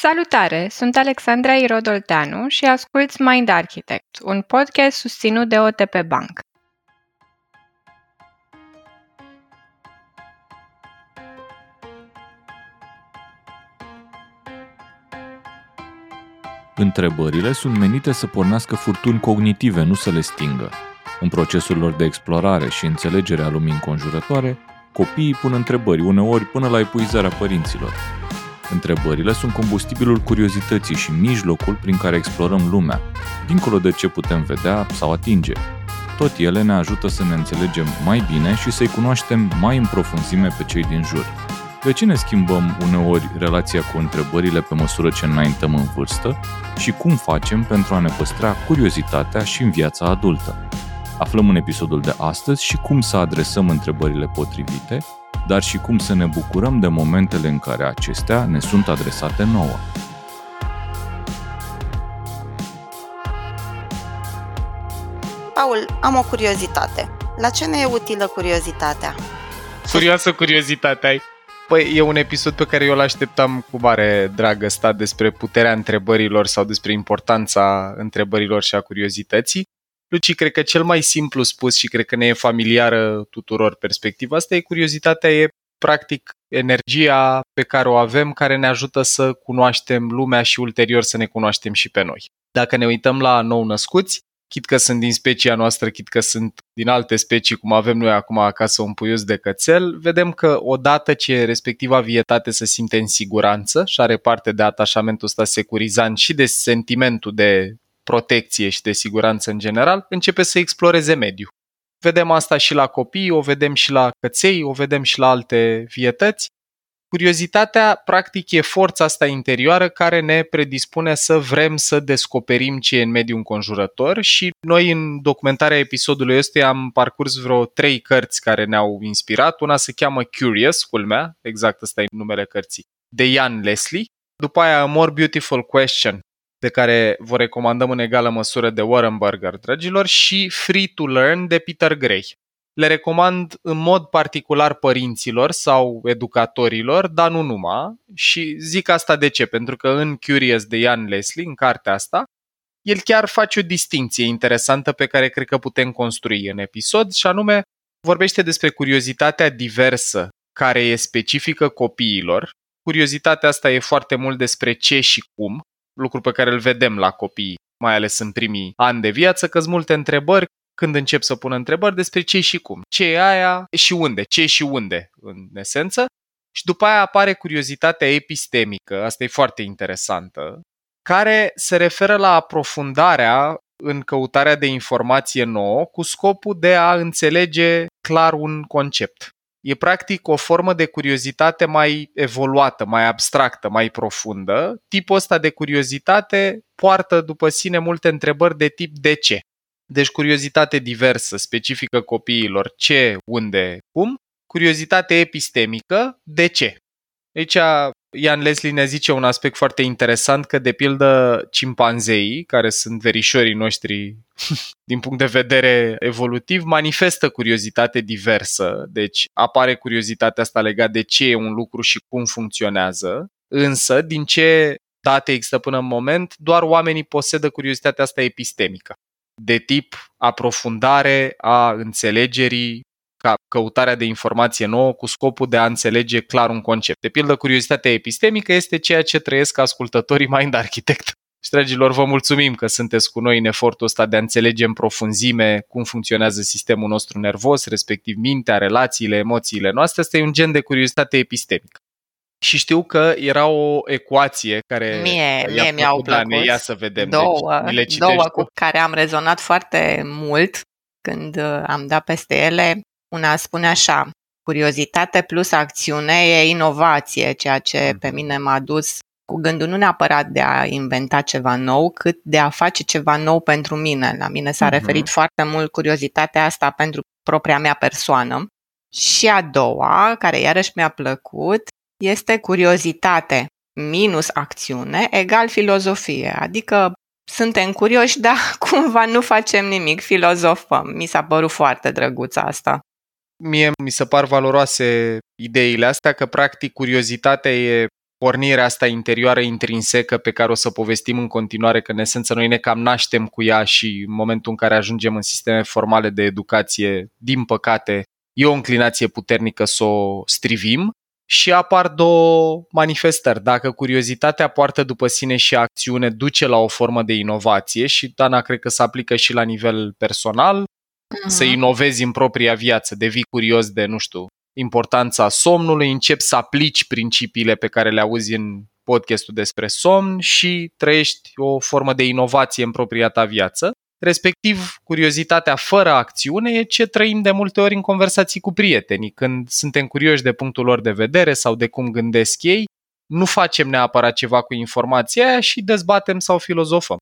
Salutare! Sunt Alexandra Irodolteanu și asculți Mind Architect, un podcast susținut de OTP Bank. Întrebările sunt menite să pornească furtuni cognitive, nu să le stingă. În procesul lor de explorare și înțelegere a lumii înconjurătoare, copiii pun întrebări, uneori până la epuizarea părinților. Întrebările sunt combustibilul curiozității și mijlocul prin care explorăm lumea, dincolo de ce putem vedea sau atinge. Tot ele ne ajută să ne înțelegem mai bine și să-i cunoaștem mai în profunzime pe cei din jur. De ce ne schimbăm uneori relația cu întrebările pe măsură ce înaintăm în vârstă și cum facem pentru a ne păstra curiozitatea și în viața adultă? Aflăm în episodul de astăzi și cum să adresăm întrebările potrivite, dar și cum să ne bucurăm de momentele în care acestea ne sunt adresate nouă. Paul, am o curiozitate. La ce ne e utilă curiozitatea? Curioasă curiozitatea ai. Păi, e un episod pe care eu îl așteptam cu mare drag ăsta despre puterea întrebărilor sau despre importanța întrebărilor și a curiozității. Luci, cred că cel mai simplu spus și cred că ne e familiară tuturor perspectiva asta e curiozitatea, e practic energia pe care o avem care ne ajută să cunoaștem lumea și ulterior să ne cunoaștem și pe noi. Dacă ne uităm la nou născuți, chit că sunt din specia noastră, chit că sunt din alte specii, cum avem noi acum acasă un puiuț de cățel, vedem că odată ce respectiva vietate se simte în siguranță și are parte de atașamentul ăsta securizant și de sentimentul de protecție și de siguranță în general, începe să exploreze mediul. Vedem asta și la copii, o vedem și la căței, o vedem și la alte vietăți. Curiozitatea, practic, e forța asta interioară care ne predispune să vrem să descoperim ce e în mediul înconjurător și noi în documentarea episodului ăsta am parcurs vreo trei cărți care ne-au inspirat. Una se cheamă Curious, culmea, exact ăsta e numele cărții, de Ian Leslie. După aia A More Beautiful Question, de care vă recomandăm în egală măsură de Warren Burger, dragilor, și Free to Learn de Peter Gray. Le recomand în mod particular părinților sau educatorilor, dar nu numai. Și zic asta de ce? Pentru că în Curious de Ian Leslie, în cartea asta, el chiar face o distinție interesantă pe care cred că putem construi în episod și anume vorbește despre curiozitatea diversă care e specifică copiilor. Curiozitatea asta e foarte mult despre ce și cum, lucru pe care îl vedem la copii, mai ales în primii ani de viață, că sunt multe întrebări când încep să pun întrebări despre ce și cum. Ce e aia și unde, ce și unde, în esență. Și după aia apare curiozitatea epistemică, asta e foarte interesantă, care se referă la aprofundarea în căutarea de informație nouă cu scopul de a înțelege clar un concept. E practic o formă de curiozitate mai evoluată, mai abstractă, mai profundă. Tipul ăsta de curiozitate poartă după sine multe întrebări de tip de ce. Deci curiozitate diversă, specifică copiilor, ce, unde, cum. Curiozitate epistemică, de ce. Aici Ian Leslie ne zice un aspect foarte interesant că, de pildă, cimpanzeii, care sunt verișorii noștri din punct de vedere evolutiv, manifestă curiozitate diversă. Deci apare curiozitatea asta legat de ce e un lucru și cum funcționează. Însă, din ce date există până în moment, doar oamenii posedă curiozitatea asta epistemică de tip aprofundare a înțelegerii ca căutarea de informație nouă cu scopul de a înțelege clar un concept. De pildă, curiozitatea epistemică este ceea ce trăiesc ascultătorii Mind Architect. Și, dragilor, vă mulțumim că sunteți cu noi în efortul ăsta de a înțelege în profunzime cum funcționează sistemul nostru nervos, respectiv mintea, relațiile, emoțiile noastre. Asta e un gen de curiozitate epistemică. Și știu că era o ecuație care mie, mie mi-au plăcut Ia să vedem. Două, deci, le două cu care am rezonat foarte mult când uh, am dat peste ele. Una spune așa, curiozitate plus acțiune e inovație, ceea ce pe mine m-a dus cu gândul nu neapărat de a inventa ceva nou, cât de a face ceva nou pentru mine. La mine s-a uh-huh. referit foarte mult curiozitatea asta pentru propria mea persoană. Și a doua, care iarăși mi-a plăcut, este curiozitate minus acțiune egal filozofie. Adică suntem curioși, dar cumva nu facem nimic, filozofăm. Mi s-a părut foarte drăguț asta. Mie mi se par valoroase ideile astea, că practic curiozitatea e pornirea asta interioară intrinsecă pe care o să povestim în continuare, că în esență noi ne cam naștem cu ea și în momentul în care ajungem în sisteme formale de educație, din păcate, e o înclinație puternică să o strivim și apar două manifestări. Dacă curiozitatea poartă după sine și acțiune duce la o formă de inovație și Dana cred că se aplică și la nivel personal, uh-huh. să inovezi în propria viață, devii curios de, nu știu, importanța somnului, începi să aplici principiile pe care le auzi în podcastul despre somn și trăiești o formă de inovație în propria ta viață. Respectiv, curiozitatea fără acțiune e ce trăim de multe ori în conversații cu prietenii, când suntem curioși de punctul lor de vedere sau de cum gândesc ei, nu facem neapărat ceva cu informația aia și dezbatem sau filozofăm.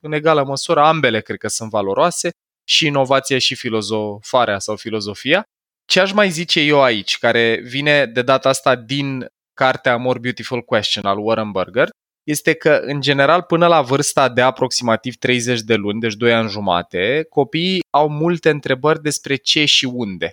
În egală măsură, ambele cred că sunt valoroase, și inovația și filozofarea sau filozofia. Ce aș mai zice eu aici, care vine de data asta din cartea More Beautiful Question al Warren Burger, este că, în general, până la vârsta de aproximativ 30 de luni, deci 2 ani jumate, copiii au multe întrebări despre ce și unde.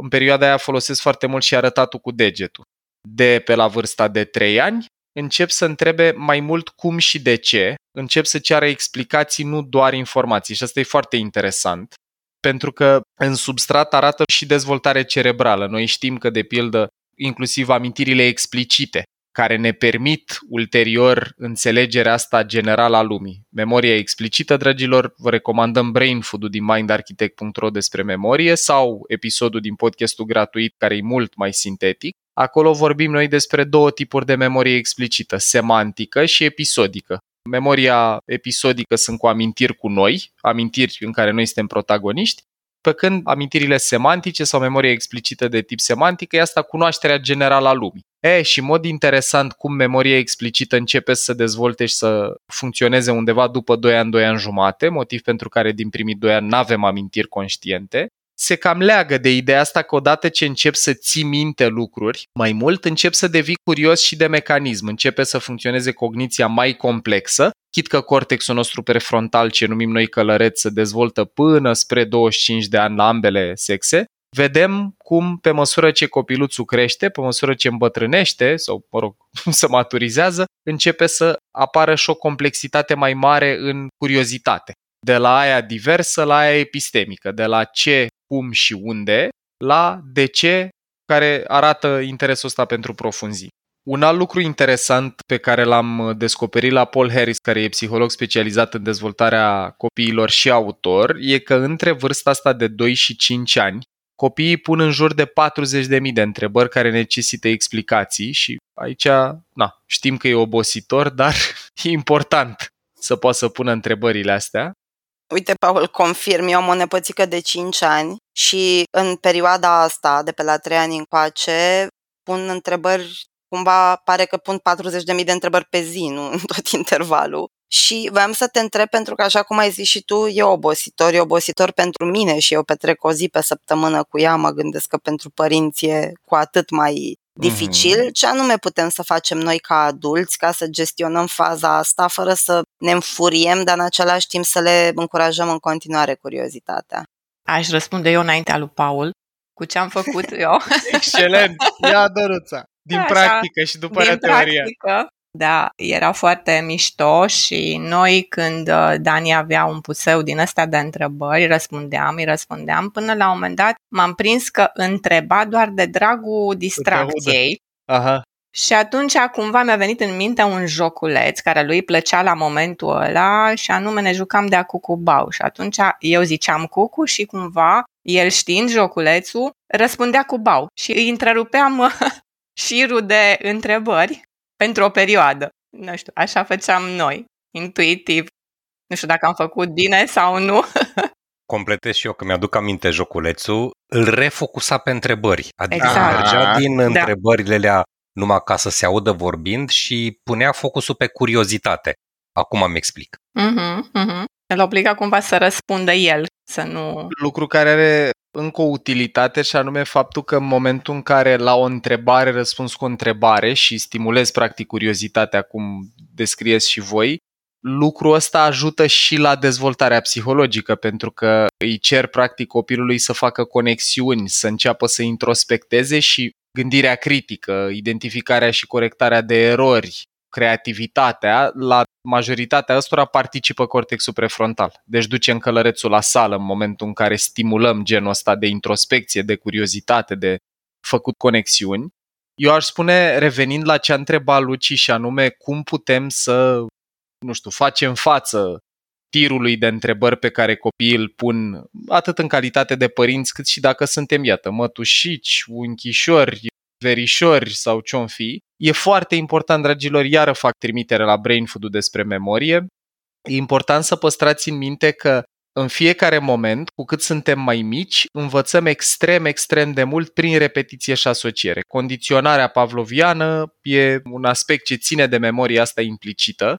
În perioada aia folosesc foarte mult și arătatul cu degetul. De pe la vârsta de 3 ani, încep să întrebe mai mult cum și de ce, încep să ceară explicații, nu doar informații. Și asta e foarte interesant, pentru că în substrat arată și dezvoltare cerebrală. Noi știm că, de pildă, inclusiv amintirile explicite care ne permit ulterior înțelegerea asta generală a lumii. Memoria explicită, dragilor, vă recomandăm Brain Food-ul din mindarchitect.ro despre memorie sau episodul din podcastul gratuit care e mult mai sintetic. Acolo vorbim noi despre două tipuri de memorie explicită, semantică și episodică. Memoria episodică sunt cu amintiri cu noi, amintiri în care noi suntem protagoniști, pe când amintirile semantice sau memoria explicită de tip semantică e asta cunoașterea generală a lumii. E, și în mod interesant cum memoria explicită începe să se dezvolte și să funcționeze undeva după 2 ani, 2 ani jumate, motiv pentru care din primii 2 ani nu avem amintiri conștiente, se cam leagă de ideea asta că odată ce încep să ții minte lucruri mai mult, încep să devii curios și de mecanism, începe să funcționeze cogniția mai complexă, chit că cortexul nostru prefrontal, ce numim noi călăreț, se dezvoltă până spre 25 de ani la ambele sexe, vedem cum pe măsură ce copiluțul crește, pe măsură ce îmbătrânește sau, mă rog, se maturizează, începe să apară și o complexitate mai mare în curiozitate. De la aia diversă la aia epistemică, de la ce, cum și unde, la de ce, care arată interesul ăsta pentru profunzii. Un alt lucru interesant pe care l-am descoperit la Paul Harris, care e psiholog specializat în dezvoltarea copiilor și autor, e că între vârsta asta de 2 și 5 ani, copiii pun în jur de 40.000 de întrebări care necesită explicații și aici, na, știm că e obositor, dar e important să poată să pună întrebările astea. Uite, Paul, confirm, eu am o nepățică de 5 ani și în perioada asta, de pe la 3 ani încoace, pun întrebări, cumva pare că pun 40.000 de întrebări pe zi, nu în tot intervalul. Și voiam să te întreb, pentru că așa cum ai zis și tu, e obositor, e obositor pentru mine și eu petrec o zi pe săptămână cu ea, mă gândesc că pentru părinți e cu atât mai dificil. Mm-hmm. Ce anume putem să facem noi ca adulți ca să gestionăm faza asta fără să ne înfuriem, dar în același timp să le încurajăm în continuare curiozitatea? Aș răspunde eu înaintea lui Paul cu ce am făcut eu. Excelent! Ia, Doruța! Din Așa, practică și după din teoria. Practică, da, era foarte mișto și noi când uh, Dani avea un puseu din ăsta de întrebări, răspundeam, îi răspundeam, până la un moment dat m-am prins că întreba doar de dragul distracției. Aha. Și atunci cumva mi-a venit în minte un joculeț care lui plăcea la momentul ăla și anume ne jucam de-a bau. Și atunci eu ziceam cucu și cumva el știind joculețul răspundea cu bau și îi întrerupeam șirul de întrebări pentru o perioadă. Nu știu, așa făceam noi, intuitiv. Nu știu dacă am făcut bine sau nu. Completez și eu că mi-aduc aminte joculețul, îl refocusa pe întrebări. Adică exact. mergea din da. întrebările alea numai ca să se audă vorbind și punea focusul pe curiozitate. Acum îmi explic. Uh-huh, uh-huh. Îl obliga cumva să răspundă el, să nu... Lucru care are încă o utilitate și anume faptul că în momentul în care la o întrebare răspuns cu o întrebare și stimulez practic curiozitatea cum descrieți și voi, lucrul ăsta ajută și la dezvoltarea psihologică pentru că îi cer practic copilului să facă conexiuni, să înceapă să introspecteze și gândirea critică, identificarea și corectarea de erori, creativitatea, la majoritatea ăstora participă cortexul prefrontal. Deci ducem călărețul la sală în momentul în care stimulăm genul ăsta de introspecție, de curiozitate, de făcut conexiuni. Eu aș spune, revenind la ce a întrebat Luci și anume cum putem să, nu știu, facem față tirului de întrebări pe care copiii îl pun atât în calitate de părinți cât și dacă suntem, iată, mătușici, unchișori, verișori sau ce-o fi. E foarte important, dragilor, iară fac trimitere la brain food despre memorie. E important să păstrați în minte că în fiecare moment, cu cât suntem mai mici, învățăm extrem, extrem de mult prin repetiție și asociere. Condiționarea pavloviană e un aspect ce ține de memoria asta implicită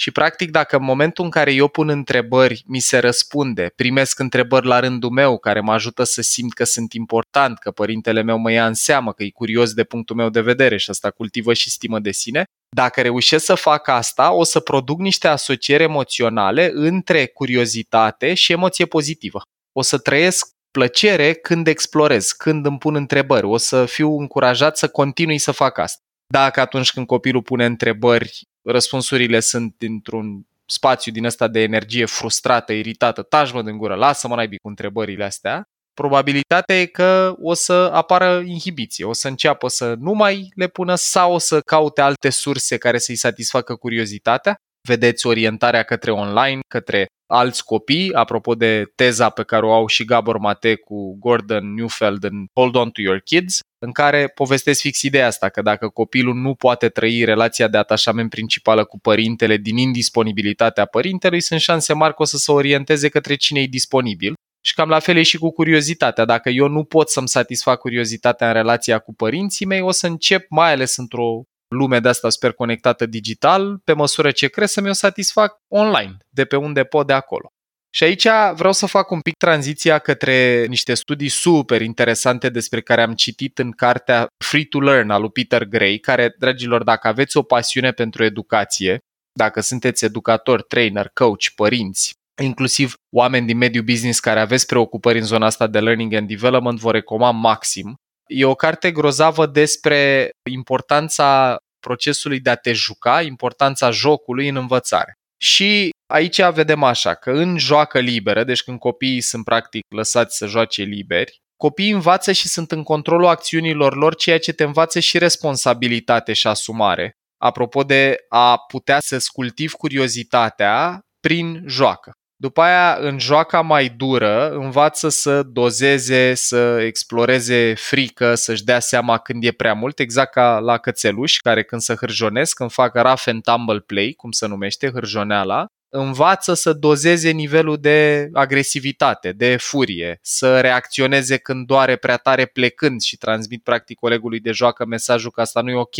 și practic dacă în momentul în care eu pun întrebări, mi se răspunde, primesc întrebări la rândul meu care mă ajută să simt că sunt important, că părintele meu mă ia în seamă, că e curios de punctul meu de vedere și asta cultivă și stimă de sine, dacă reușesc să fac asta, o să produc niște asocieri emoționale între curiozitate și emoție pozitivă. O să trăiesc plăcere când explorez, când îmi pun întrebări, o să fiu încurajat să continui să fac asta. Dacă atunci când copilul pune întrebări răspunsurile sunt dintr-un spațiu din ăsta de energie frustrată, iritată, taci-mă din gură, lasă-mă naibii cu întrebările astea, probabilitatea e că o să apară inhibiție, o să înceapă să nu mai le pună sau o să caute alte surse care să-i satisfacă curiozitatea. Vedeți orientarea către online, către alți copii, apropo de teza pe care o au și Gabor Mate cu Gordon Neufeld în Hold On To Your Kids, în care povestesc fix ideea asta, că dacă copilul nu poate trăi relația de atașament principală cu părintele din indisponibilitatea părintelui, sunt șanse mari că o să se orienteze către cine e disponibil. Și cam la fel e și cu curiozitatea. Dacă eu nu pot să-mi satisfac curiozitatea în relația cu părinții mei, o să încep, mai ales într-o lume de asta super conectată digital, pe măsură ce cresc să mi-o satisfac online, de pe unde pot de acolo. Și aici vreau să fac un pic tranziția către niște studii super interesante despre care am citit în cartea Free to Learn a lui Peter Gray, care, dragilor, dacă aveți o pasiune pentru educație, dacă sunteți educator, trainer, coach, părinți, inclusiv oameni din mediul business care aveți preocupări în zona asta de learning and development, vă recomand maxim. E o carte grozavă despre importanța procesului de a te juca, importanța jocului în învățare. Și aici vedem așa, că în joacă liberă, deci când copiii sunt practic lăsați să joace liberi, copiii învață și sunt în controlul acțiunilor lor, ceea ce te învață și responsabilitate și asumare. Apropo de a putea să-ți cultivi curiozitatea prin joacă. După aia, în joaca mai dură, învață să dozeze, să exploreze frică, să-și dea seama când e prea mult, exact ca la cățeluși, care când se hârjonesc, când fac rough and tumble play, cum se numește, hârjoneala, învață să dozeze nivelul de agresivitate, de furie, să reacționeze când doare prea tare plecând și transmit practic colegului de joacă mesajul că asta nu e ok.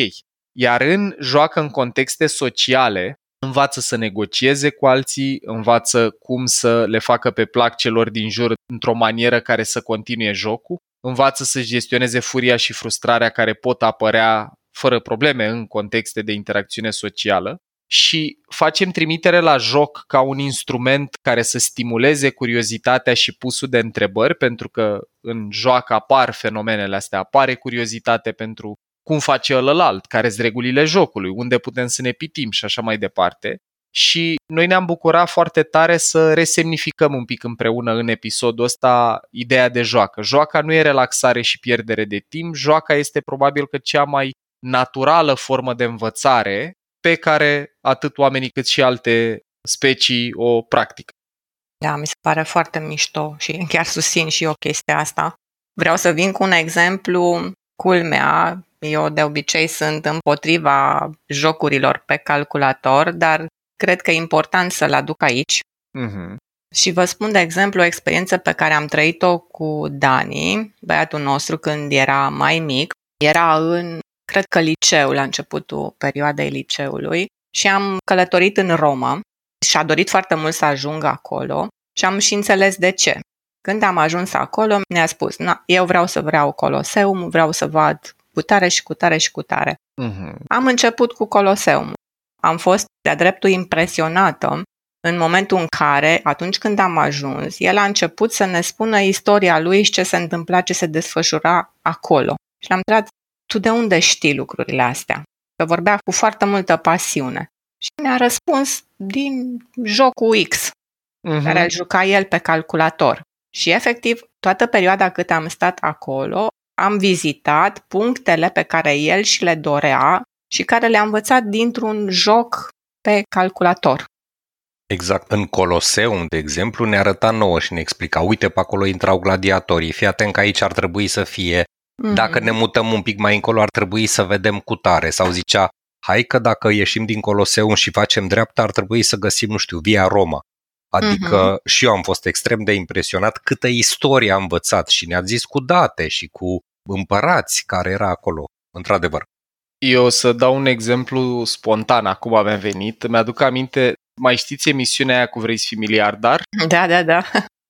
Iar în joacă în contexte sociale, învață să negocieze cu alții, învață cum să le facă pe plac celor din jur într-o manieră care să continue jocul, învață să gestioneze furia și frustrarea care pot apărea fără probleme în contexte de interacțiune socială și facem trimitere la joc ca un instrument care să stimuleze curiozitatea și pusul de întrebări, pentru că în joacă apar fenomenele astea, apare curiozitatea pentru cum face ălălalt, care sunt regulile jocului, unde putem să ne pitim și așa mai departe. Și noi ne-am bucurat foarte tare să resemnificăm un pic împreună în episodul ăsta ideea de joacă. Joaca nu e relaxare și pierdere de timp, joaca este probabil că cea mai naturală formă de învățare pe care atât oamenii cât și alte specii o practică. Da, mi se pare foarte mișto și chiar susțin și eu chestia asta. Vreau să vin cu un exemplu culmea eu de obicei sunt împotriva jocurilor pe calculator, dar cred că e important să-l aduc aici. Uh-huh. Și vă spun, de exemplu, o experiență pe care am trăit-o cu Dani, băiatul nostru, când era mai mic. Era în, cred că liceu, la începutul perioadei liceului, și am călătorit în Roma și a dorit foarte mult să ajungă acolo și am și înțeles de ce. Când am ajuns acolo, ne-a spus, Na, eu vreau să vreau Coloseum, vreau să vad cu tare și cu tare și cu tare. Uh-huh. Am început cu Coloseum. Am fost de-a dreptul impresionată în momentul în care, atunci când am ajuns, el a început să ne spună istoria lui și ce se întâmpla, ce se desfășura acolo. Și l-am întrebat, tu de unde știi lucrurile astea? Că vorbea cu foarte multă pasiune. Și ne-a răspuns din jocul X, uh-huh. care îl juca el pe calculator. Și efectiv, toată perioada cât am stat acolo, am vizitat punctele pe care el și le dorea și care le-a învățat dintr-un joc pe calculator. Exact. În Coloseum, de exemplu, ne arăta nouă și ne explica, uite, pe acolo intrau gladiatorii, fii atent că aici ar trebui să fie, mm-hmm. dacă ne mutăm un pic mai încolo, ar trebui să vedem cu tare. Sau zicea, hai că dacă ieșim din Coloseum și facem dreapta, ar trebui să găsim, nu știu, Via Roma. Adică uh-huh. și eu am fost extrem de impresionat câtă istorie a învățat și ne-a zis cu date și cu împărați care era acolo, într-adevăr. Eu o să dau un exemplu spontan, acum mi-a venit. Mi-aduc aminte, mai știți emisiunea aia cu Vrei să fii miliardar? Da, da, da.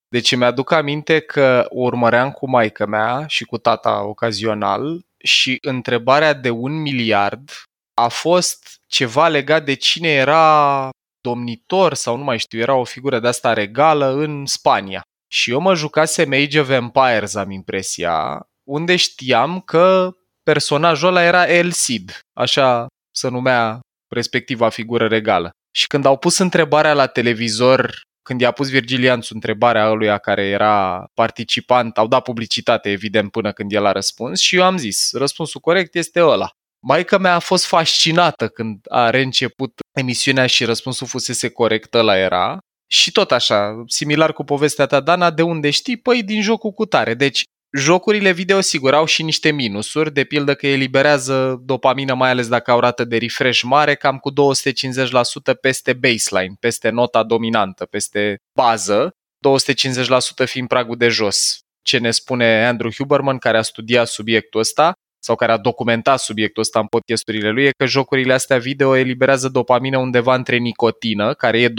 Deci mi-aduc aminte că o urmăream cu maica mea și cu tata ocazional și întrebarea de un miliard a fost ceva legat de cine era domnitor sau nu mai știu, era o figură de asta regală în Spania. Și eu mă jucasem Age of Empires, am impresia, unde știam că personajul ăla era El Cid, așa se numea respectiva figură regală. Și când au pus întrebarea la televizor, când i-a pus Virgilianțu întrebarea ăluia care era participant, au dat publicitate evident până când el a răspuns și eu am zis, răspunsul corect este ăla. Maica mea a fost fascinată când a reînceput emisiunea și răspunsul fusese corect, ăla era. Și tot așa, similar cu povestea ta, Dana, de unde știi? Păi din jocul cu tare. Deci Jocurile video, sigur, au și niște minusuri, de pildă că eliberează dopamină, mai ales dacă au rată de refresh mare, cam cu 250% peste baseline, peste nota dominantă, peste bază, 250% fiind pragul de jos. Ce ne spune Andrew Huberman, care a studiat subiectul ăsta, sau care a documentat subiectul ăsta în podcasturile lui, e că jocurile astea video eliberează dopamină undeva între nicotină, care e 250%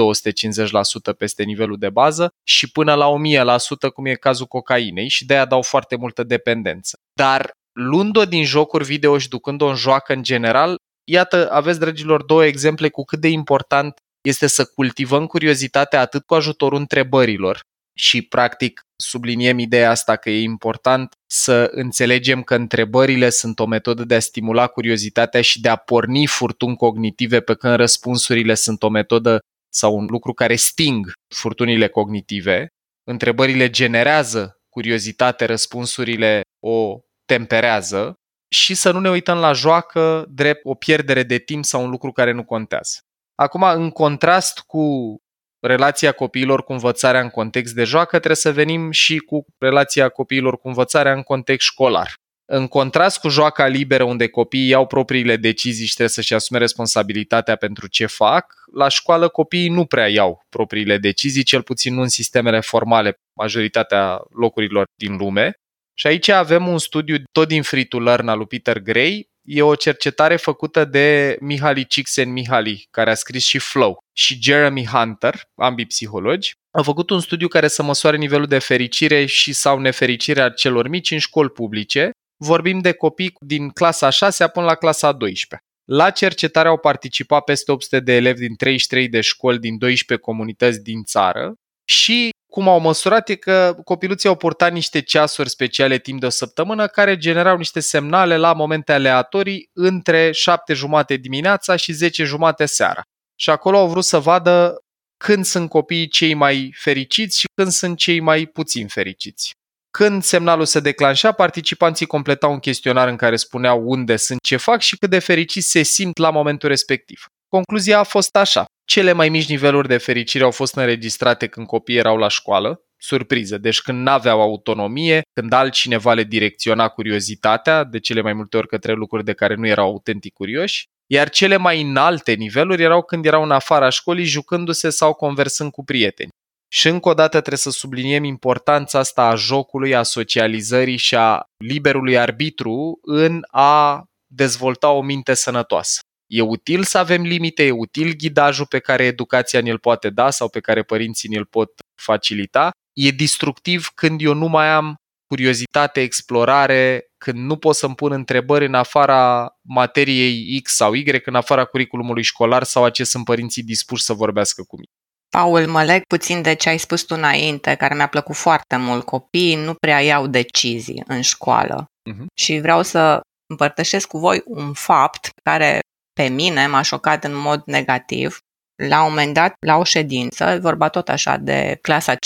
peste nivelul de bază, și până la 1000%, cum e cazul cocainei, și de aia dau foarte multă dependență. Dar luând-o din jocuri video și ducând-o în joacă în general, iată, aveți, dragilor, două exemple cu cât de important este să cultivăm curiozitatea atât cu ajutorul întrebărilor, și practic subliniem ideea asta că e important să înțelegem că întrebările sunt o metodă de a stimula curiozitatea și de a porni furtuni cognitive, pe când răspunsurile sunt o metodă sau un lucru care sting furtunile cognitive. Întrebările generează curiozitate, răspunsurile o temperează și să nu ne uităm la joacă drept o pierdere de timp sau un lucru care nu contează. Acum, în contrast cu relația copiilor cu învățarea în context de joacă, trebuie să venim și cu relația copiilor cu învățarea în context școlar. În contrast cu joaca liberă, unde copiii iau propriile decizii și trebuie să-și asume responsabilitatea pentru ce fac, la școală copiii nu prea iau propriile decizii, cel puțin nu în sistemele formale, majoritatea locurilor din lume. Și aici avem un studiu tot din Free to Learn al lui Peter Gray, e o cercetare făcută de Mihaly Csikszentmihalyi, care a scris și Flow, și Jeremy Hunter, ambii psihologi, au făcut un studiu care să măsoare nivelul de fericire și sau nefericire a celor mici în școli publice. Vorbim de copii din clasa 6 până la clasa 12. La cercetare au participat peste 800 de elevi din 33 de școli din 12 comunități din țară și cum au măsurat e că copiluții au purtat niște ceasuri speciale timp de o săptămână care generau niște semnale la momente aleatorii între 7 jumate dimineața și 10 jumate seara. Și acolo au vrut să vadă când sunt copiii cei mai fericiți și când sunt cei mai puțin fericiți. Când semnalul se declanșa, participanții completau un chestionar în care spuneau unde sunt, ce fac și cât de fericiți se simt la momentul respectiv. Concluzia a fost așa. Cele mai mici niveluri de fericire au fost înregistrate când copiii erau la școală, surpriză, deci când n-aveau autonomie, când altcineva le direcționa curiozitatea, de cele mai multe ori către lucruri de care nu erau autentic curioși, iar cele mai înalte niveluri erau când erau în afara școlii jucându-se sau conversând cu prieteni. Și încă o dată trebuie să subliniem importanța asta a jocului, a socializării și a liberului arbitru în a dezvolta o minte sănătoasă. E util să avem limite, e util ghidajul pe care educația ne-l poate da sau pe care părinții ne-l pot facilita. E destructiv când eu nu mai am curiozitate, explorare, când nu pot să-mi pun întrebări în afara materiei X sau Y, în afara curriculumului școlar sau a ce sunt părinții dispuși să vorbească cu mine. Paul, mă leg puțin de ce ai spus tu înainte, care mi-a plăcut foarte mult. Copiii nu prea iau decizii în școală. Uh-huh. Și vreau să împărtășesc cu voi un fapt care pe mine m-a șocat în mod negativ. La un moment dat, la o ședință, vorba tot așa de clasa 5-8,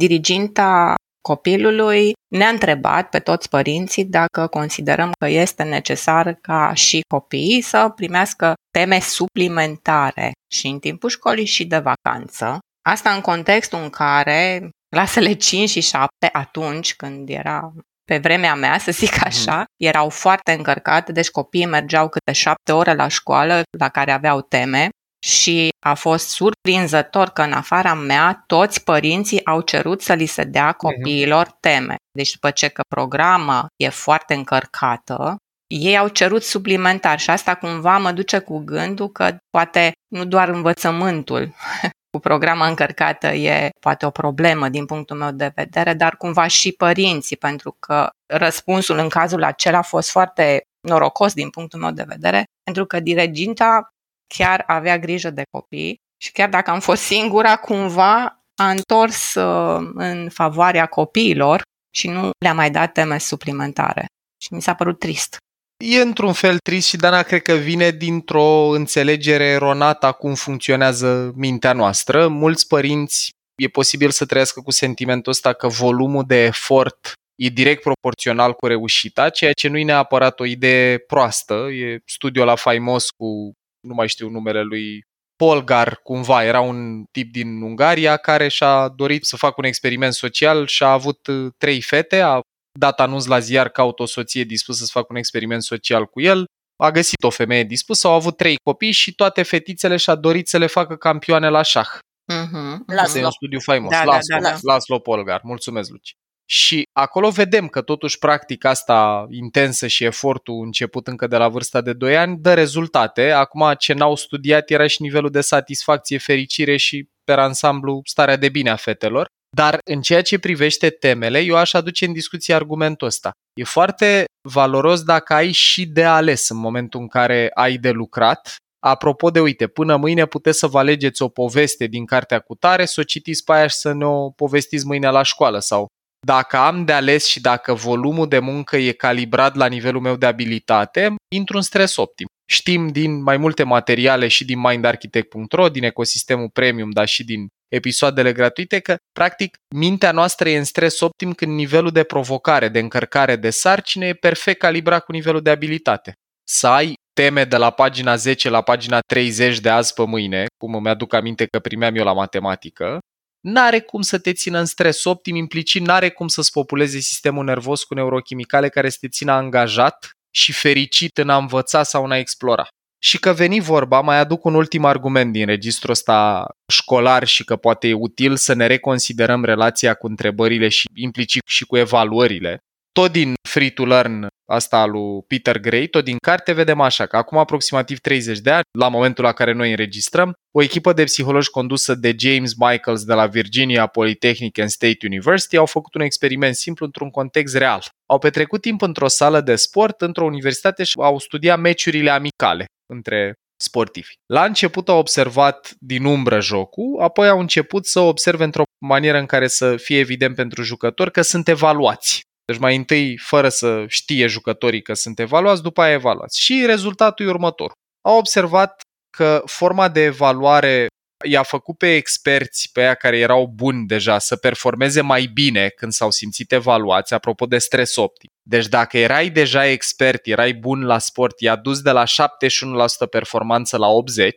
diriginta copilului ne-a întrebat pe toți părinții dacă considerăm că este necesar ca și copiii să primească teme suplimentare și în timpul școlii și de vacanță. Asta în contextul în care clasele 5 și 7, atunci când era pe vremea mea, să zic mhm. așa, erau foarte încărcate, deci copiii mergeau câte șapte ore la școală la care aveau teme și a fost surprinzător că în afara mea toți părinții au cerut să li se dea mhm. copiilor teme. Deci după ce că programa e foarte încărcată, ei au cerut suplimentar și asta cumva mă duce cu gândul că poate nu doar învățământul cu programa încărcată e poate o problemă din punctul meu de vedere, dar cumva și părinții, pentru că răspunsul în cazul acela a fost foarte norocos din punctul meu de vedere, pentru că diriginta chiar avea grijă de copii și chiar dacă am fost singura, cumva a întors uh, în favoarea copiilor și nu le-a mai dat teme suplimentare. Și mi s-a părut trist. E într-un fel trist și Dana cred că vine dintr-o înțelegere eronată a cum funcționează mintea noastră. Mulți părinți e posibil să trăiască cu sentimentul ăsta că volumul de efort e direct proporțional cu reușita, ceea ce nu e neapărat o idee proastă. E studiul la faimos cu, nu mai știu numele lui, Polgar, cumva, era un tip din Ungaria care și-a dorit să facă un experiment social și a avut uh, trei fete, a dat anunț la ziar caut o soție dispusă să facă un experiment social cu el, a găsit o femeie dispusă, au avut trei copii și toate fetițele și-a dorit să le facă campioane la șah. Mm-hmm. Laslo. E un studiu faimos. Da, Laslo, da, da, da. Laslo Polgar. Mulțumesc, Luci. Și acolo vedem că totuși practica asta intensă și efortul început încă de la vârsta de 2 ani dă rezultate. Acum ce n-au studiat era și nivelul de satisfacție, fericire și pe ansamblu starea de bine a fetelor. Dar în ceea ce privește temele, eu aș aduce în discuție argumentul ăsta. E foarte valoros dacă ai și de ales în momentul în care ai de lucrat. Apropo de, uite, până mâine puteți să vă alegeți o poveste din cartea cu tare, să o citiți pe aia și să ne o povestiți mâine la școală sau dacă am de ales și dacă volumul de muncă e calibrat la nivelul meu de abilitate, intru în stres optim. Știm din mai multe materiale și din mindarchitect.ro, din ecosistemul premium, dar și din episoadele gratuite, că practic mintea noastră e în stres optim când nivelul de provocare, de încărcare de sarcine e perfect calibrat cu nivelul de abilitate. Să ai teme de la pagina 10 la pagina 30 de azi pe mâine, cum îmi aduc aminte că primeam eu la matematică, n-are cum să te țină în stres optim, implicit n-are cum să-ți populeze sistemul nervos cu neurochimicale care să te țină angajat și fericit în a învăța sau în a explora. Și că veni vorba, mai aduc un ultim argument din registrul ăsta școlar și că poate e util să ne reconsiderăm relația cu întrebările și implicit și cu evaluările. Tot din Free to Learn asta lui Peter Gray, tot din carte vedem așa că acum aproximativ 30 de ani, la momentul la care noi înregistrăm, o echipă de psihologi condusă de James Michaels de la Virginia Polytechnic and State University au făcut un experiment simplu într-un context real. Au petrecut timp într-o sală de sport, într-o universitate și au studiat meciurile amicale între sportivi. La început au observat din umbră jocul, apoi au început să observe într-o manieră în care să fie evident pentru jucători că sunt evaluați. Deci mai întâi, fără să știe jucătorii că sunt evaluați, după aia evaluați. Și rezultatul e următor. Au observat că forma de evaluare i-a făcut pe experți, pe aia care erau buni deja, să performeze mai bine când s-au simțit evaluați, apropo de stres optim. Deci dacă erai deja expert, erai bun la sport, i-a dus de la 71% performanță la 80%,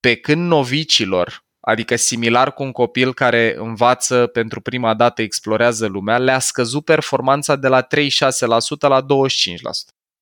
pe când novicilor, adică similar cu un copil care învață pentru prima dată, explorează lumea, le-a scăzut performanța de la 36% la 25%.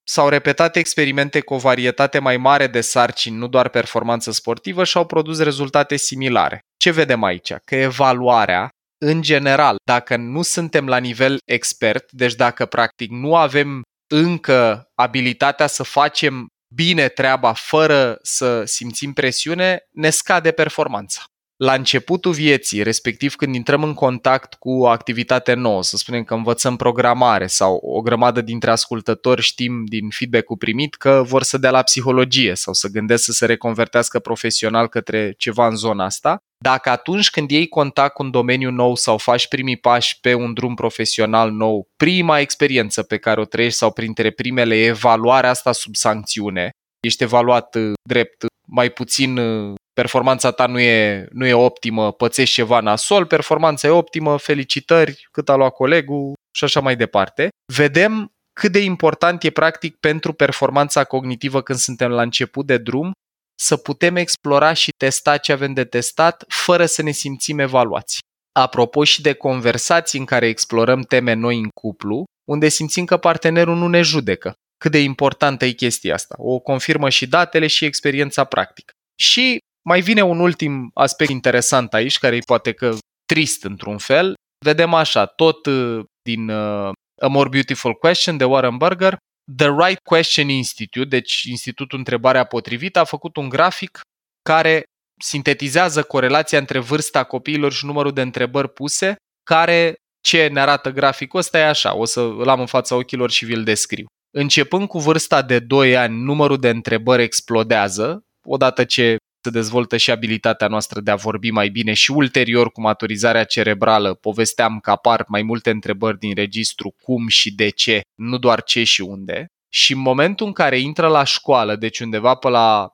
S-au repetat experimente cu o varietate mai mare de sarcini, nu doar performanță sportivă, și au produs rezultate similare. Ce vedem aici? Că evaluarea, în general, dacă nu suntem la nivel expert, deci dacă practic nu avem încă abilitatea să facem bine treaba fără să simțim presiune, ne scade performanța la începutul vieții, respectiv când intrăm în contact cu o activitate nouă, să spunem că învățăm programare sau o grămadă dintre ascultători știm din feedback-ul primit că vor să dea la psihologie sau să gândesc să se reconvertească profesional către ceva în zona asta, dacă atunci când iei contact cu un domeniu nou sau faci primii pași pe un drum profesional nou, prima experiență pe care o trăiești sau printre primele e evaluarea asta sub sancțiune, ești evaluat uh, drept mai puțin uh, performanța ta nu e, nu e optimă, pățești ceva nasol, performanța e optimă, felicitări, cât a luat colegul și așa mai departe. Vedem cât de important e practic pentru performanța cognitivă când suntem la început de drum să putem explora și testa ce avem de testat fără să ne simțim evaluați. Apropo și de conversații în care explorăm teme noi în cuplu, unde simțim că partenerul nu ne judecă. Cât de importantă e chestia asta. O confirmă și datele și experiența practică. Și mai vine un ultim aspect interesant aici, care e poate că trist într-un fel. Vedem așa, tot uh, din uh, A More Beautiful Question de Warren Burger, The Right Question Institute, deci Institutul Întrebarea Potrivită, a făcut un grafic care sintetizează corelația între vârsta copiilor și numărul de întrebări puse, care ce ne arată graficul ăsta e așa, o să îl am în fața ochilor și vi-l descriu. Începând cu vârsta de 2 ani, numărul de întrebări explodează, odată ce se dezvoltă și abilitatea noastră de a vorbi mai bine și ulterior cu maturizarea cerebrală. Povesteam că apar mai multe întrebări din registru cum și de ce, nu doar ce și unde. Și în momentul în care intră la școală, deci undeva pe la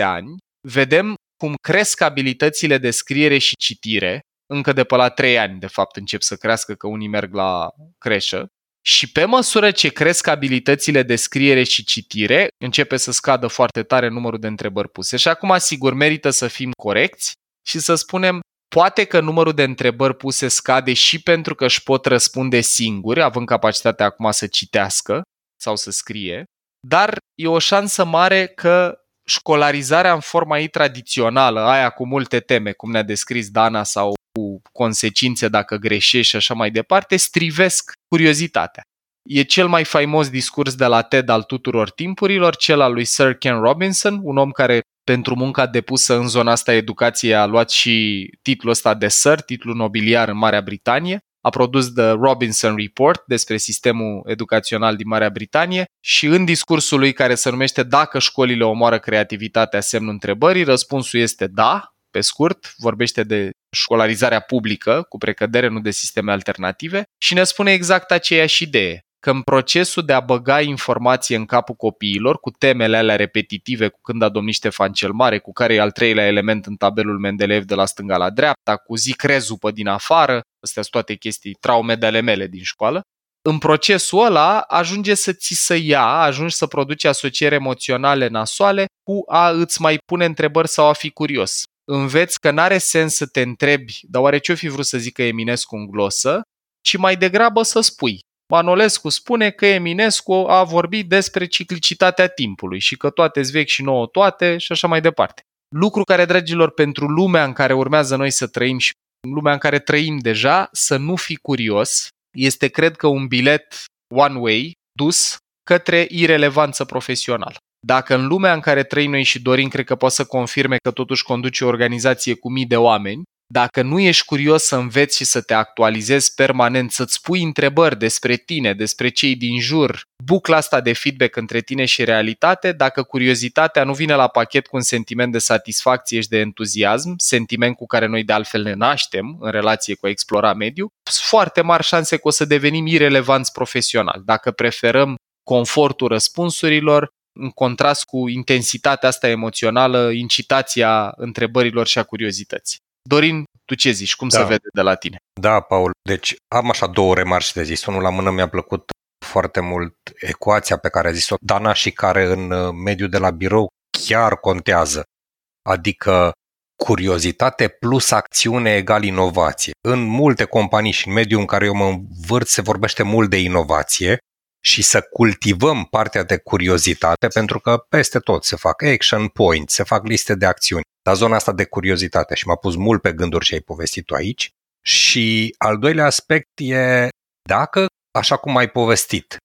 5-6 ani, vedem cum cresc abilitățile de scriere și citire, încă de pe la 3 ani, de fapt, încep să crească că unii merg la creșă, și pe măsură ce cresc abilitățile de scriere și citire, începe să scadă foarte tare numărul de întrebări puse. Și acum, sigur, merită să fim corecți și să spunem, poate că numărul de întrebări puse scade și pentru că își pot răspunde singuri, având capacitatea acum să citească sau să scrie, dar e o șansă mare că școlarizarea în forma ei tradițională, aia cu multe teme, cum ne-a descris Dana, sau cu consecințe dacă greșești și așa mai departe, strivesc curiozitatea. E cel mai faimos discurs de la TED al tuturor timpurilor, cel al lui Sir Ken Robinson, un om care pentru munca depusă în zona asta educației a luat și titlul ăsta de Sir, titlul nobiliar în Marea Britanie, a produs The Robinson Report despre sistemul educațional din Marea Britanie și în discursul lui care se numește Dacă școlile omoară creativitatea, semnul întrebării, răspunsul este da, pe scurt, vorbește de școlarizarea publică, cu precădere, nu de sisteme alternative, și ne spune exact aceeași idee că în procesul de a băga informație în capul copiilor, cu temele alea repetitive, cu când a domnit Ștefan cel Mare, cu care e al treilea element în tabelul Mendeleev de la stânga la dreapta, cu zi crezupă din afară, astea sunt toate chestii, traume de ale mele din școală, în procesul ăla ajunge să ți să ia, ajungi să produci asocieri emoționale nasoale cu a îți mai pune întrebări sau a fi curios înveți că n-are sens să te întrebi, dar oare ce-o fi vrut să zică Eminescu în glosă, ci mai degrabă să spui. Manolescu spune că Eminescu a vorbit despre ciclicitatea timpului și că toate vechi și nouă toate și așa mai departe. Lucru care, dragilor, pentru lumea în care urmează noi să trăim și lumea în care trăim deja, să nu fi curios, este, cred că, un bilet one way dus către irelevanță profesională. Dacă în lumea în care trăim noi și Dorin cred că poate să confirme că totuși conduce o organizație cu mii de oameni, dacă nu ești curios să înveți și să te actualizezi permanent, să-ți pui întrebări despre tine, despre cei din jur, bucla asta de feedback între tine și realitate, dacă curiozitatea nu vine la pachet cu un sentiment de satisfacție și de entuziasm, sentiment cu care noi de altfel ne naștem în relație cu a explora mediu, sunt foarte mari șanse că o să devenim irelevanți profesional. Dacă preferăm confortul răspunsurilor, în contrast cu intensitatea asta emoțională, incitația întrebărilor și a curiozității. Dorin, tu ce zici? Cum da. se vede de la tine? Da, Paul. Deci am așa două remarci de zis. Unul la mână mi-a plăcut foarte mult ecuația pe care a zis-o Dana și care în uh, mediul de la birou chiar contează. Adică curiozitate plus acțiune egal inovație. În multe companii și în mediul în care eu mă învârt se vorbește mult de inovație și să cultivăm partea de curiozitate, pentru că peste tot se fac action points, se fac liste de acțiuni. Dar zona asta de curiozitate și m-a pus mult pe gânduri ce ai povestit tu aici. Și al doilea aspect e dacă, așa cum ai povestit,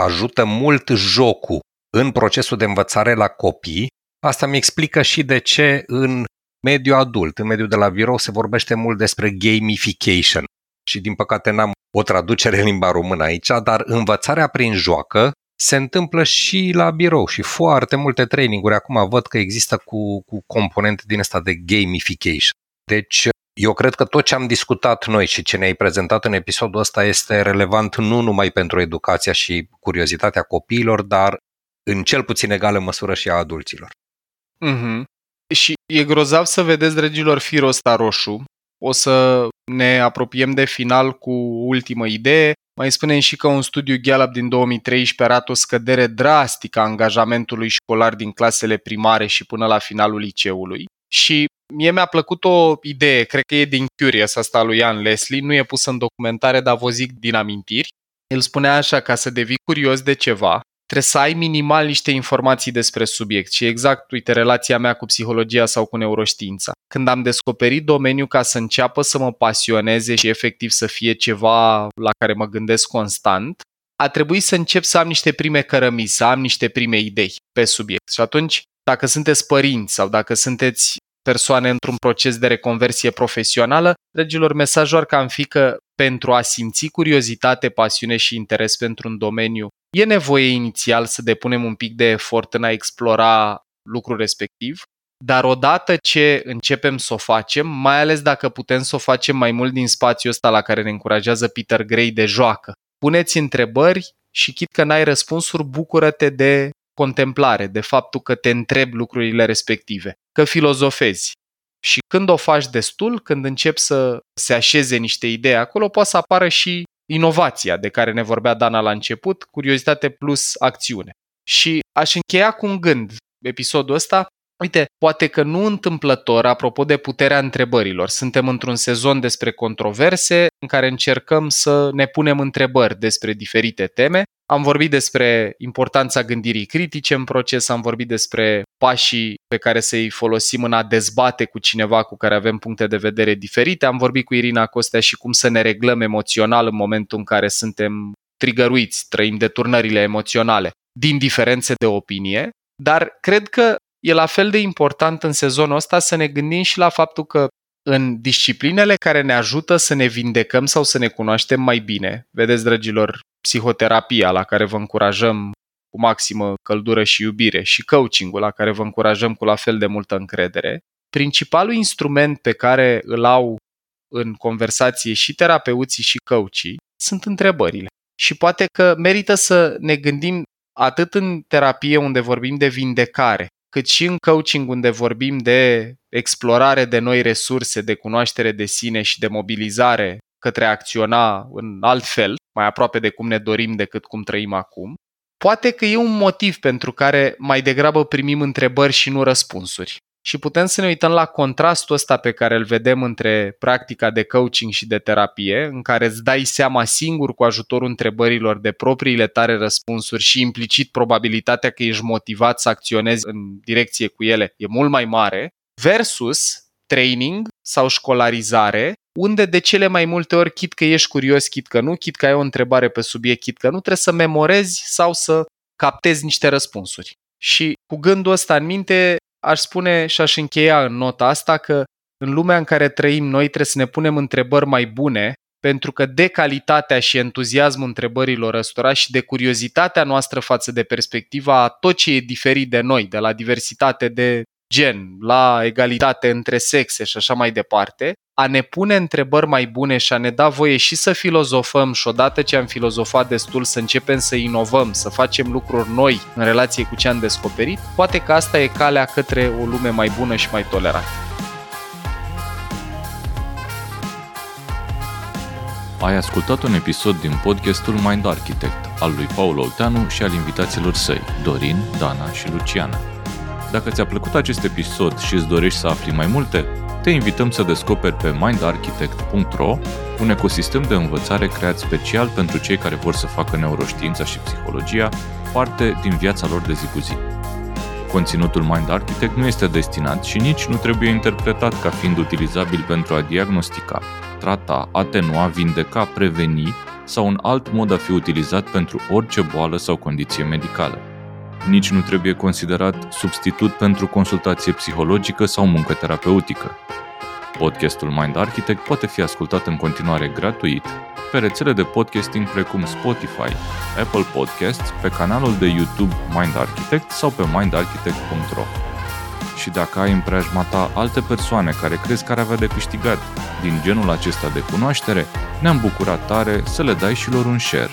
ajută mult jocul în procesul de învățare la copii, asta mi explică și de ce în mediul adult, în mediul de la birou, se vorbește mult despre gamification. Și din păcate n-am o traducere în limba română aici, dar învățarea prin joacă se întâmplă și la birou și foarte multe traininguri acum văd că există cu, cu componente din asta de gamification. Deci, eu cred că tot ce am discutat noi și ce ne-ai prezentat în episodul ăsta este relevant nu numai pentru educația și curiozitatea copiilor, dar în cel puțin egală măsură și a adulților. Mm-hmm. Și e grozav să vedeți, dragilor, firul ăsta roșu. O să ne apropiem de final cu ultimă idee. Mai spunem și că un studiu Gallup din 2013 arată o scădere drastică a angajamentului școlar din clasele primare și până la finalul liceului. Și mie mi-a plăcut o idee, cred că e din Curious asta lui Ian Leslie, nu e pus în documentare, dar vă zic din amintiri. El spunea așa, ca să devii curios de ceva, trebuie să ai minimal niște informații despre subiect și exact, uite, relația mea cu psihologia sau cu neuroștiința. Când am descoperit domeniul ca să înceapă să mă pasioneze și efectiv să fie ceva la care mă gândesc constant, a trebuit să încep să am niște prime cărămizi, să am niște prime idei pe subiect. Și atunci, dacă sunteți părinți sau dacă sunteți persoane într-un proces de reconversie profesională, dragilor, mesajul ar cam fi că pentru a simți curiozitate, pasiune și interes pentru un domeniu, e nevoie inițial să depunem un pic de efort în a explora lucrul respectiv, dar odată ce începem să o facem, mai ales dacă putem să o facem mai mult din spațiul ăsta la care ne încurajează Peter Gray de joacă, puneți întrebări și chit că n-ai răspunsuri, bucură-te de contemplare, de faptul că te întrebi lucrurile respective, că filozofezi. Și când o faci destul, când începi să se așeze niște idei acolo, poate să apară și inovația de care ne vorbea Dana la început, curiozitate plus acțiune. Și aș încheia cu un gând episodul ăsta. Uite, poate că nu întâmplător, apropo de puterea întrebărilor, suntem într-un sezon despre controverse în care încercăm să ne punem întrebări despre diferite teme. Am vorbit despre importanța gândirii critice în proces, am vorbit despre pașii pe care să-i folosim în a dezbate cu cineva cu care avem puncte de vedere diferite. Am vorbit cu Irina Costea și cum să ne reglăm emoțional în momentul în care suntem trigăruiți, trăim deturnările emoționale din diferențe de opinie, dar cred că e la fel de important în sezonul ăsta să ne gândim și la faptul că în disciplinele care ne ajută să ne vindecăm sau să ne cunoaștem mai bine, vedeți, dragilor, psihoterapia la care vă încurajăm cu maximă căldură și iubire și coachingul la care vă încurajăm cu la fel de multă încredere, principalul instrument pe care îl au în conversație și terapeuții și coachii sunt întrebările. Și poate că merită să ne gândim atât în terapie unde vorbim de vindecare, cât și în coaching unde vorbim de explorare de noi resurse, de cunoaștere de sine și de mobilizare către a acționa în alt fel, mai aproape de cum ne dorim decât cum trăim acum, poate că e un motiv pentru care mai degrabă primim întrebări și nu răspunsuri. Și putem să ne uităm la contrastul ăsta pe care îl vedem între practica de coaching și de terapie, în care îți dai seama singur cu ajutorul întrebărilor de propriile tare răspunsuri și implicit probabilitatea că ești motivat să acționezi în direcție cu ele e mult mai mare, versus training sau școlarizare, unde de cele mai multe ori, chit că ești curios, chit că nu, chit că ai o întrebare pe subiect, chit că nu, trebuie să memorezi sau să captezi niște răspunsuri. Și cu gândul ăsta în minte, aș spune și aș încheia în nota asta că în lumea în care trăim noi trebuie să ne punem întrebări mai bune, pentru că de calitatea și entuziasmul întrebărilor ăstora și de curiozitatea noastră față de perspectiva a tot ce e diferit de noi, de la diversitate de gen, la egalitate între sexe și așa mai departe, a ne pune întrebări mai bune și a ne da voie și să filozofăm și odată ce am filozofat destul să începem să inovăm, să facem lucruri noi în relație cu ce am descoperit, poate că asta e calea către o lume mai bună și mai tolerantă. Ai ascultat un episod din podcastul Mind Architect al lui Paul Olteanu și al invitaților săi, Dorin, Dana și Luciana. Dacă ți-a plăcut acest episod și îți dorești să afli mai multe, te invităm să descoperi pe mindarchitect.ro un ecosistem de învățare creat special pentru cei care vor să facă neuroștiința și psihologia parte din viața lor de zi cu zi. Conținutul Mind Architect nu este destinat și nici nu trebuie interpretat ca fiind utilizabil pentru a diagnostica, trata, atenua, vindeca, preveni sau un alt mod a fi utilizat pentru orice boală sau condiție medicală nici nu trebuie considerat substitut pentru consultație psihologică sau muncă terapeutică. Podcastul Mind Architect poate fi ascultat în continuare gratuit pe rețele de podcasting precum Spotify, Apple Podcasts, pe canalul de YouTube Mind Architect sau pe mindarchitect.ro. și dacă ai în preajma ta alte persoane care crezi că ar avea de câștigat din genul acesta de cunoaștere, ne-am bucurat tare să le dai și lor un share.